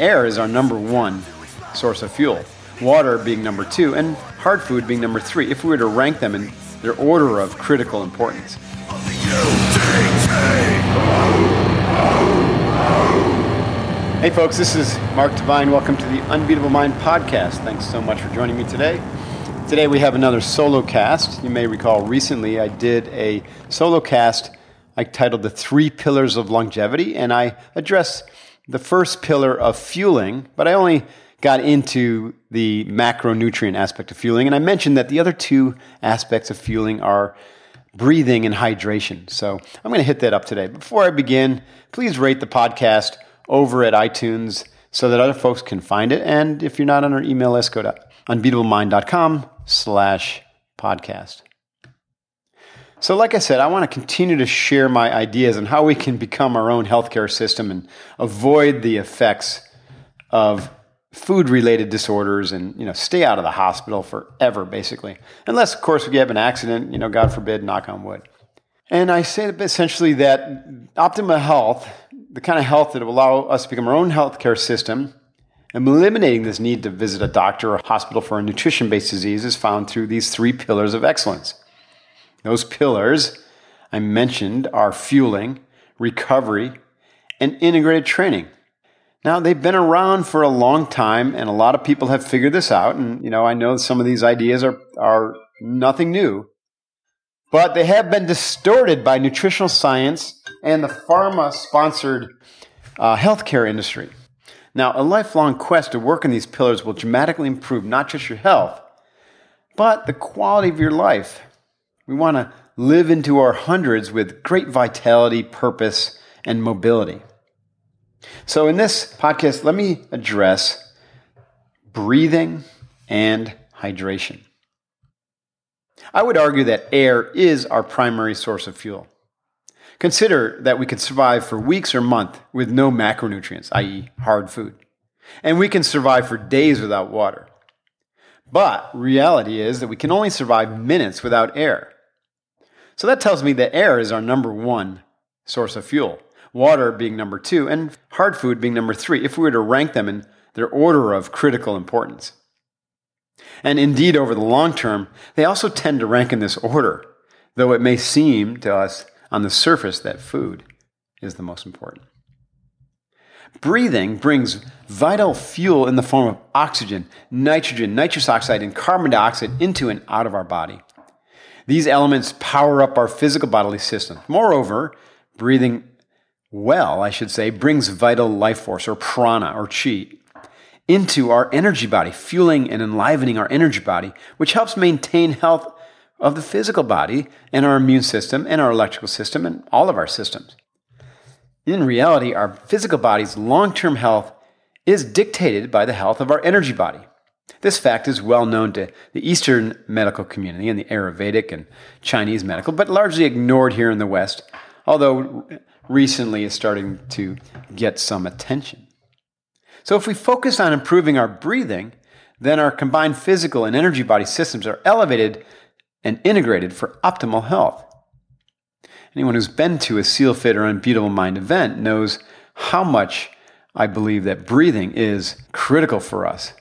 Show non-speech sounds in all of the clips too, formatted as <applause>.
air is our number one source of fuel, water being number two, and hard food being number three, if we were to rank them in their order of critical importance. Hey, folks, this is Mark Divine. Welcome to the Unbeatable Mind podcast. Thanks so much for joining me today. Today we have another solo cast. You may recall recently I did a solo cast I titled The Three Pillars of Longevity, and I address the first pillar of fueling, but I only got into the macronutrient aspect of fueling, and I mentioned that the other two aspects of fueling are breathing and hydration. So I'm going to hit that up today. Before I begin, please rate the podcast over at iTunes so that other folks can find it. And if you're not on our email list, go to unbeatablemind.com slash podcast. So, like I said, I want to continue to share my ideas on how we can become our own healthcare system and avoid the effects of food related disorders and you know stay out of the hospital forever basically. Unless of course we have an accident you know god forbid knock on wood. And i say essentially that optimal health the kind of health that will allow us to become our own healthcare system eliminating this need to visit a doctor or hospital for a nutrition based disease is found through these three pillars of excellence those pillars i mentioned are fueling recovery and integrated training now, they've been around for a long time, and a lot of people have figured this out. And, you know, I know some of these ideas are, are nothing new, but they have been distorted by nutritional science and the pharma sponsored uh, healthcare industry. Now, a lifelong quest to work on these pillars will dramatically improve not just your health, but the quality of your life. We want to live into our hundreds with great vitality, purpose, and mobility. So, in this podcast, let me address breathing and hydration. I would argue that air is our primary source of fuel. Consider that we could survive for weeks or months with no macronutrients, i.e., hard food. And we can survive for days without water. But reality is that we can only survive minutes without air. So that tells me that air is our number one source of fuel water being number two, and hard food being number three, if we were to rank them in their order of critical importance. And indeed, over the long term, they also tend to rank in this order, though it may seem to us on the surface that food is the most important. Breathing brings vital fuel in the form of oxygen, nitrogen, nitrous oxide, and carbon dioxide into and out of our body. These elements power up our physical bodily system. Moreover, breathing well, I should say, brings vital life force or prana or chi into our energy body, fueling and enlivening our energy body, which helps maintain health of the physical body and our immune system and our electrical system and all of our systems. In reality, our physical body's long term health is dictated by the health of our energy body. This fact is well known to the Eastern medical community and the Ayurvedic and Chinese medical, but largely ignored here in the West, although recently is starting to get some attention. So, if we focus on improving our breathing, then our combined physical and energy body systems are elevated and integrated for optimal health. Anyone who's been to a SEAL Fit or Unbeatable Mind event knows how much I believe that breathing is critical for us.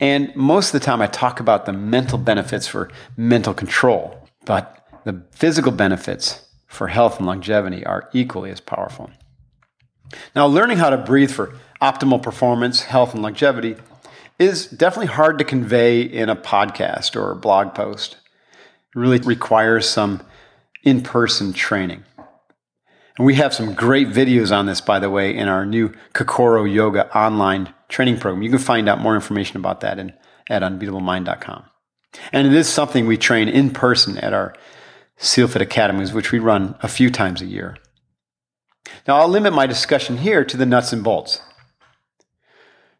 And most of the time, I talk about the mental benefits for mental control, but the physical benefits for health and longevity are equally as powerful. Now, learning how to breathe for optimal performance, health, and longevity is definitely hard to convey in a podcast or a blog post. It really requires some in person training. And we have some great videos on this, by the way, in our new Kokoro Yoga online training program. You can find out more information about that in, at unbeatablemind.com. And it is something we train in person at our SEALFIT Academies, which we run a few times a year. Now, I'll limit my discussion here to the nuts and bolts.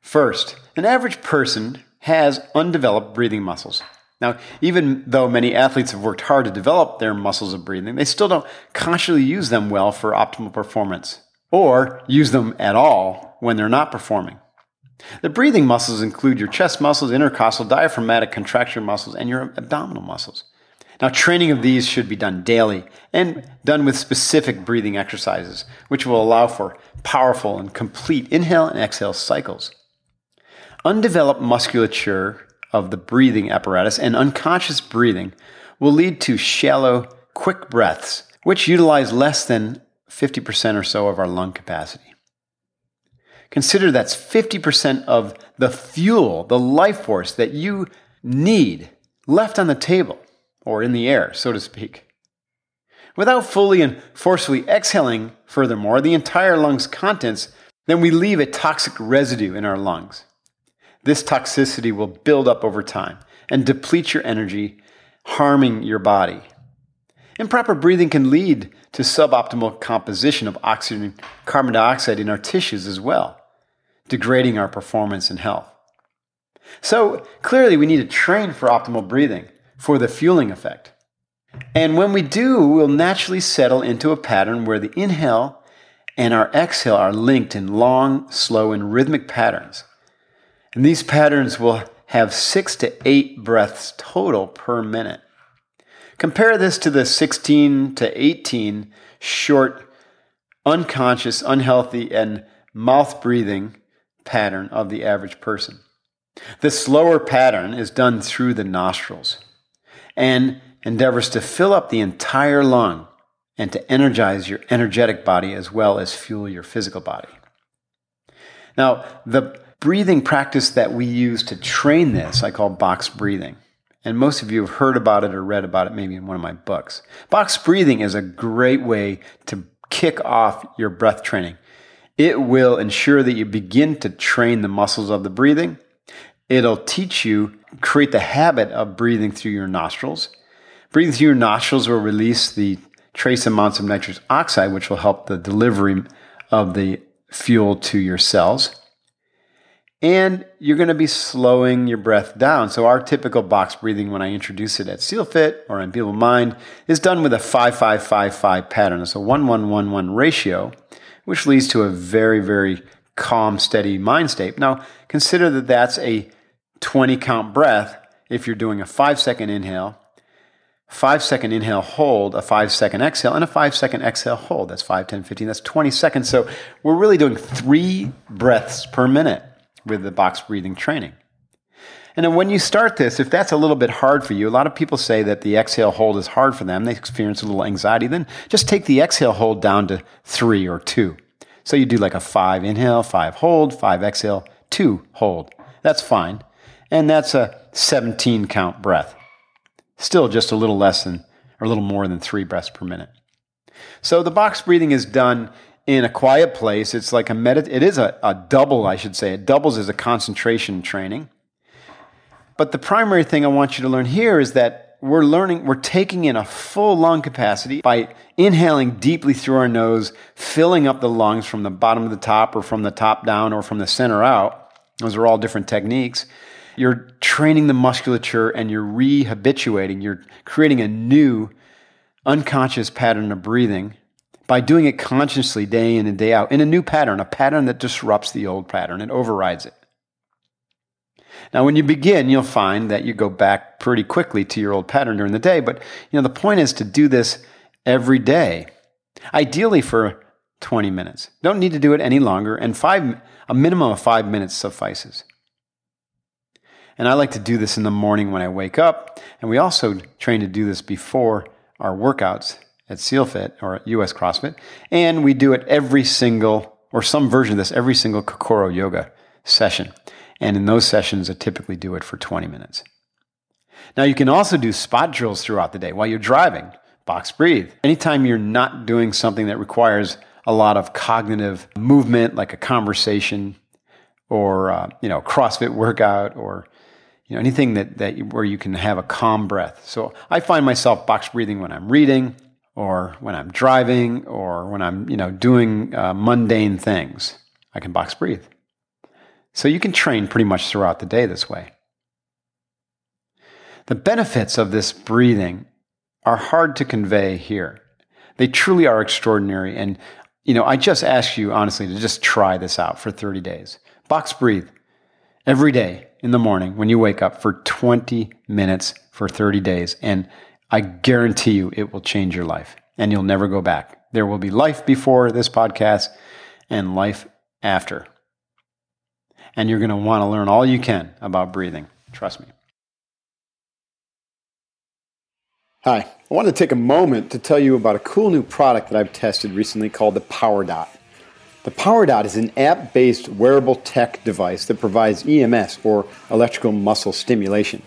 First, an average person has undeveloped breathing muscles. Now, even though many athletes have worked hard to develop their muscles of breathing, they still don't consciously use them well for optimal performance or use them at all when they're not performing. The breathing muscles include your chest muscles, intercostal, diaphragmatic contracture muscles, and your abdominal muscles. Now, training of these should be done daily and done with specific breathing exercises, which will allow for powerful and complete inhale and exhale cycles. Undeveloped musculature of the breathing apparatus and unconscious breathing will lead to shallow, quick breaths, which utilize less than 50% or so of our lung capacity. Consider that's 50% of the fuel, the life force that you need left on the table or in the air, so to speak. Without fully and forcefully exhaling, furthermore, the entire lung's contents, then we leave a toxic residue in our lungs. This toxicity will build up over time and deplete your energy, harming your body. Improper breathing can lead to suboptimal composition of oxygen and carbon dioxide in our tissues as well, degrading our performance and health. So clearly, we need to train for optimal breathing for the fueling effect. And when we do, we'll naturally settle into a pattern where the inhale and our exhale are linked in long, slow, and rhythmic patterns. And these patterns will have six to eight breaths total per minute. Compare this to the 16 to 18 short, unconscious, unhealthy, and mouth breathing pattern of the average person. The slower pattern is done through the nostrils and endeavors to fill up the entire lung and to energize your energetic body as well as fuel your physical body. Now, the breathing practice that we use to train this, I call box breathing. And most of you have heard about it or read about it maybe in one of my books. Box breathing is a great way to kick off your breath training. It will ensure that you begin to train the muscles of the breathing. It'll teach you create the habit of breathing through your nostrils. Breathing through your nostrils will release the trace amounts of nitrous oxide, which will help the delivery of the fuel to your cells. And you're going to be slowing your breath down. So, our typical box breathing, when I introduce it at SealFit or in Unbeatable Mind, is done with a 5555 pattern. It's a 1111 ratio, which leads to a very, very calm, steady mind state. Now, consider that that's a 20 count breath if you're doing a five second inhale, five second inhale, hold, a five second exhale, and a five second exhale, hold. That's 5, 10, 15, that's 20 seconds. So we're really doing three breaths per minute with the box breathing training. And then when you start this, if that's a little bit hard for you, a lot of people say that the exhale hold is hard for them. They experience a little anxiety. Then just take the exhale hold down to three or two. So you do like a five inhale, five hold, five exhale, two hold. That's fine and that's a 17 count breath. Still just a little less than, or a little more than three breaths per minute. So the box breathing is done in a quiet place. It's like a medit. It is a, a double, I should say. It doubles as a concentration training. But the primary thing I want you to learn here is that we're learning, we're taking in a full lung capacity by inhaling deeply through our nose, filling up the lungs from the bottom to the top, or from the top down, or from the center out. Those are all different techniques. You're training the musculature and you're rehabituating. You're creating a new unconscious pattern of breathing by doing it consciously day in and day out in a new pattern, a pattern that disrupts the old pattern and overrides it. Now, when you begin, you'll find that you go back pretty quickly to your old pattern during the day. But you know, the point is to do this every day, ideally for 20 minutes. Don't need to do it any longer, and five, a minimum of five minutes suffices. And I like to do this in the morning when I wake up. And we also train to do this before our workouts at SealFit or US CrossFit. And we do it every single, or some version of this, every single Kokoro yoga session. And in those sessions, I typically do it for 20 minutes. Now, you can also do spot drills throughout the day while you're driving. Box breathe. Anytime you're not doing something that requires a lot of cognitive movement, like a conversation or uh, you know CrossFit workout or you know, anything that, that where you can have a calm breath. So I find myself box breathing when I'm reading or when I'm driving or when I'm, you know, doing uh, mundane things. I can box breathe. So you can train pretty much throughout the day this way. The benefits of this breathing are hard to convey here. They truly are extraordinary. And, you know, I just ask you honestly to just try this out for 30 days. Box breathe every day in the morning when you wake up for 20 minutes for 30 days. And I guarantee you it will change your life and you'll never go back. There will be life before this podcast and life after. And you're going to want to learn all you can about breathing. Trust me. Hi, I want to take a moment to tell you about a cool new product that I've tested recently called the Power Dot. The Power Dot is an app based wearable tech device that provides EMS or electrical muscle stimulation.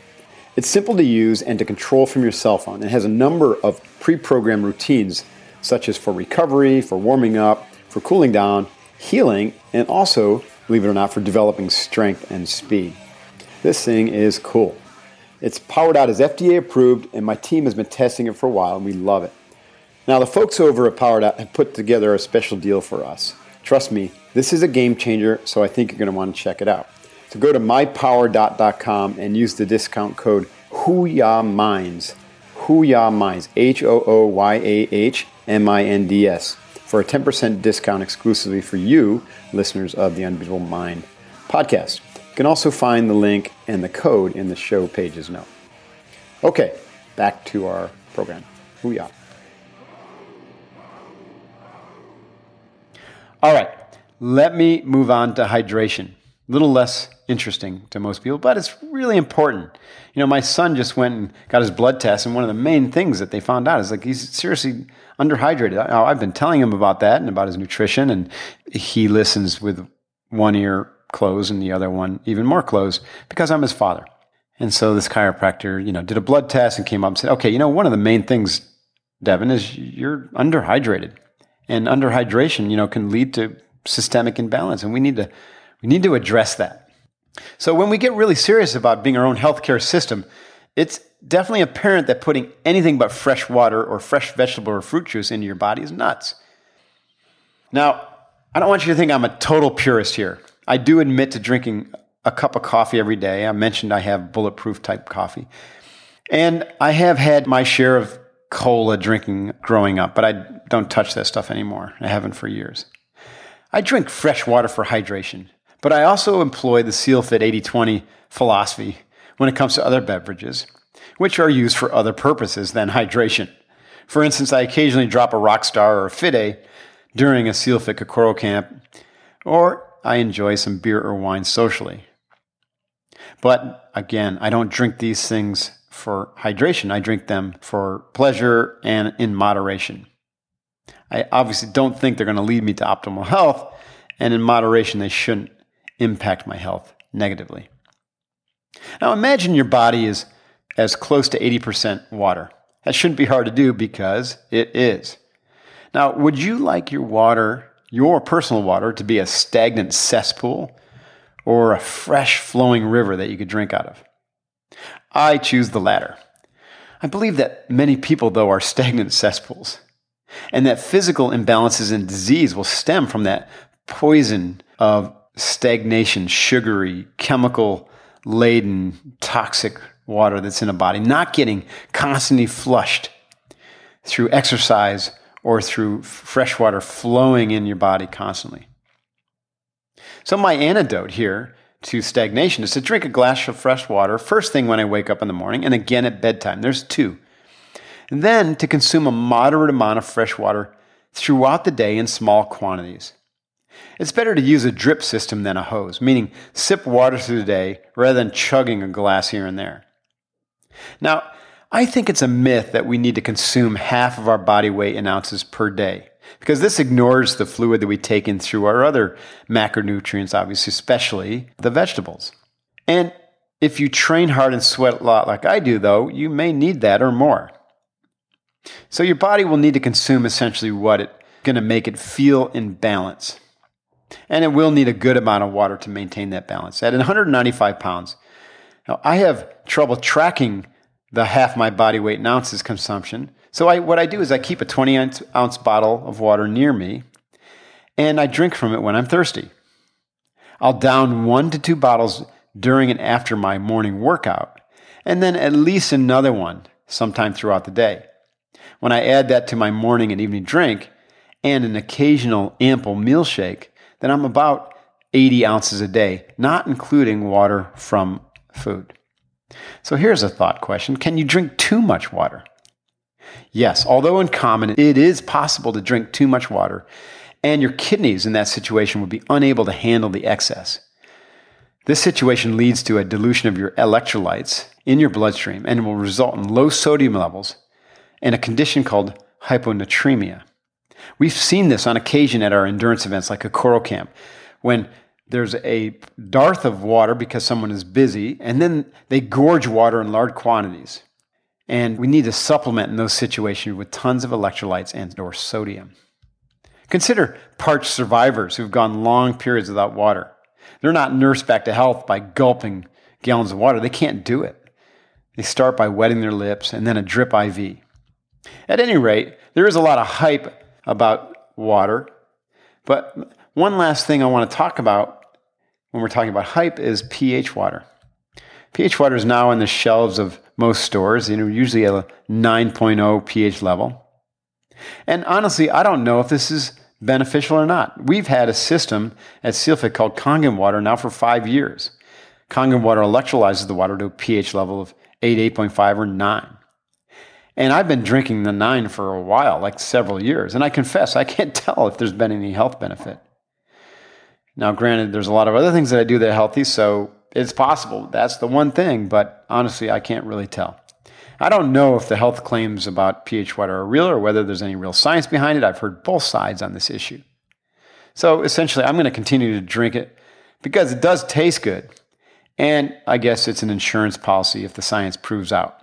It's simple to use and to control from your cell phone and has a number of pre programmed routines, such as for recovery, for warming up, for cooling down, healing, and also, believe it or not, for developing strength and speed. This thing is cool. It's PowerDot as FDA approved, and my team has been testing it for a while, and we love it. Now, the folks over at PowerDot have put together a special deal for us. Trust me, this is a game changer, so I think you're going to want to check it out. So go to mypowerdot.com and use the discount code HooYahMinds, HooYahMinds, H O O Y A H M I N D S, for a 10% discount exclusively for you, listeners of the Unbeatable Mind podcast. You can also find the link and the code in the show pages note. Okay, back to our program. HooYah. All right, let me move on to hydration little less interesting to most people, but it's really important. You know, my son just went and got his blood test, and one of the main things that they found out is like he's seriously underhydrated. I've been telling him about that and about his nutrition, and he listens with one ear closed and the other one even more closed because I'm his father. And so this chiropractor, you know, did a blood test and came up and said, okay, you know, one of the main things, Devin, is you're underhydrated. And underhydration, you know, can lead to systemic imbalance. And we need to we need to address that. So when we get really serious about being our own healthcare system, it's definitely apparent that putting anything but fresh water or fresh vegetable or fruit juice into your body is nuts. Now, I don't want you to think I'm a total purist here. I do admit to drinking a cup of coffee every day. I mentioned I have bulletproof type coffee. And I have had my share of cola drinking growing up, but I don't touch that stuff anymore. I haven't for years. I drink fresh water for hydration. But I also employ the SEALFIT 80-20 philosophy when it comes to other beverages, which are used for other purposes than hydration. For instance, I occasionally drop a Rockstar or a FitAid during a SEALFIT Kokoro camp, or I enjoy some beer or wine socially. But again, I don't drink these things for hydration. I drink them for pleasure and in moderation. I obviously don't think they're going to lead me to optimal health, and in moderation, they shouldn't impact my health negatively. Now imagine your body is as close to 80% water. That shouldn't be hard to do because it is. Now, would you like your water, your personal water, to be a stagnant cesspool or a fresh flowing river that you could drink out of? I choose the latter. I believe that many people, though, are stagnant cesspools, and that physical imbalances and disease will stem from that poison of stagnation, sugary, chemical laden, toxic water that's in a body, not getting constantly flushed through exercise or through fresh water flowing in your body constantly. So, my antidote here to stagnation is to drink a glass of fresh water first thing when I wake up in the morning and again at bedtime. There's two. And then to consume a moderate amount of fresh water throughout the day in small quantities. It's better to use a drip system than a hose, meaning sip water through the day rather than chugging a glass here and there. Now, I think it's a myth that we need to consume half of our body weight in ounces per day because this ignores the fluid that we take in through our other macronutrients, obviously, especially the vegetables. And if you train hard and sweat a lot like I do, though, you may need that or more. So your body will need to consume essentially what it's going to make it feel in balance. And it will need a good amount of water to maintain that balance. At 195 pounds, now I have trouble tracking the half my body weight in ounces consumption. So I, what I do is I keep a 20 ounce bottle of water near me and I drink from it when I'm thirsty. I'll down one to two bottles during and after my morning workout, and then at least another one sometime throughout the day. When I add that to my morning and evening drink and an occasional ample meal shake, then I'm about 80 ounces a day, not including water from food. So here's a thought question Can you drink too much water? Yes, although uncommon, it is possible to drink too much water, and your kidneys in that situation would be unable to handle the excess. This situation leads to a dilution of your electrolytes in your bloodstream and will result in low sodium levels and a condition called hyponatremia. We've seen this on occasion at our endurance events like a Kokoro camp when there's a dearth of water because someone is busy and then they gorge water in large quantities. And we need to supplement in those situations with tons of electrolytes and or sodium. Consider parched survivors who've gone long periods without water. They're not nursed back to health by gulping gallons of water. They can't do it. They start by wetting their lips and then a drip IV. At any rate, there is a lot of hype about water. But one last thing I want to talk about when we're talking about hype is pH water. pH water is now on the shelves of most stores, you know, usually at a 9.0 pH level. And honestly, I don't know if this is beneficial or not. We've had a system at SealFit called Kangen water now for five years. Kangen water electrolyzes the water to a pH level of 8, 8.5, or 9. And I've been drinking the nine for a while, like several years. And I confess, I can't <laughs> tell if there's been any health benefit. Now, granted, there's a lot of other things that I do that are healthy, so it's possible. That's the one thing, but honestly, I can't really tell. I don't know if the health claims about pH water are real or whether there's any real science behind it. I've heard both sides on this issue. So essentially, I'm going to continue to drink it because it does taste good. And I guess it's an insurance policy if the science proves out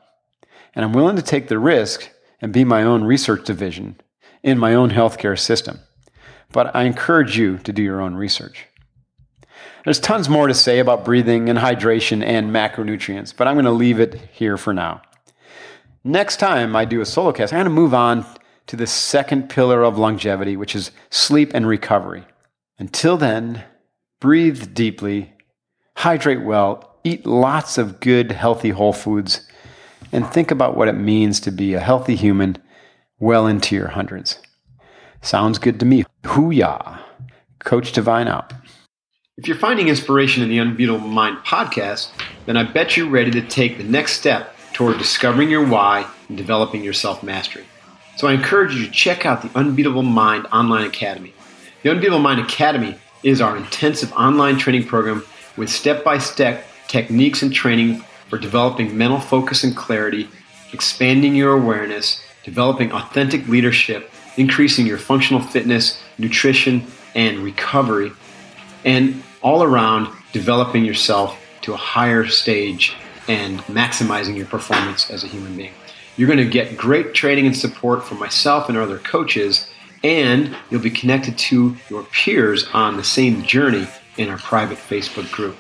and I'm willing to take the risk and be my own research division in my own healthcare system. But I encourage you to do your own research. There's tons more to say about breathing and hydration and macronutrients, but I'm going to leave it here for now. Next time I do a solo cast, I'm going to move on to the second pillar of longevity, which is sleep and recovery. Until then, breathe deeply, hydrate well, eat lots of good, healthy whole foods, and think about what it means to be a healthy human well into your hundreds. Sounds good to me. Hoo-yah. Coach Divine out. If you're finding inspiration in the Unbeatable Mind podcast, then I bet you're ready to take the next step toward discovering your why and developing your self mastery. So I encourage you to check out the Unbeatable Mind Online Academy. The Unbeatable Mind Academy is our intensive online training program with step by step techniques and training for developing mental focus and clarity, expanding your awareness, developing authentic leadership, increasing your functional fitness, nutrition, and recovery, and all around developing yourself to a higher stage and maximizing your performance as a human being. You're going to get great training and support from myself and other coaches, and you'll be connected to your peers on the same journey in our private Facebook group.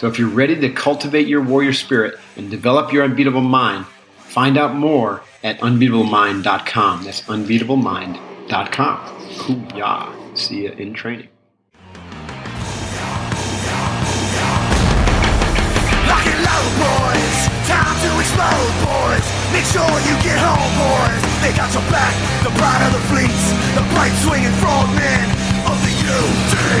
So if you're ready to cultivate your warrior spirit and develop your unbeatable mind, find out more at unbeatablemind.com. That's unbeatablemind.com. Hoo-yah. See you in training. Lock boys. Time to explode, boys. Make sure you get home, boys. They got your back. The pride of the fleets. The bright swinging frogmen of the UDT.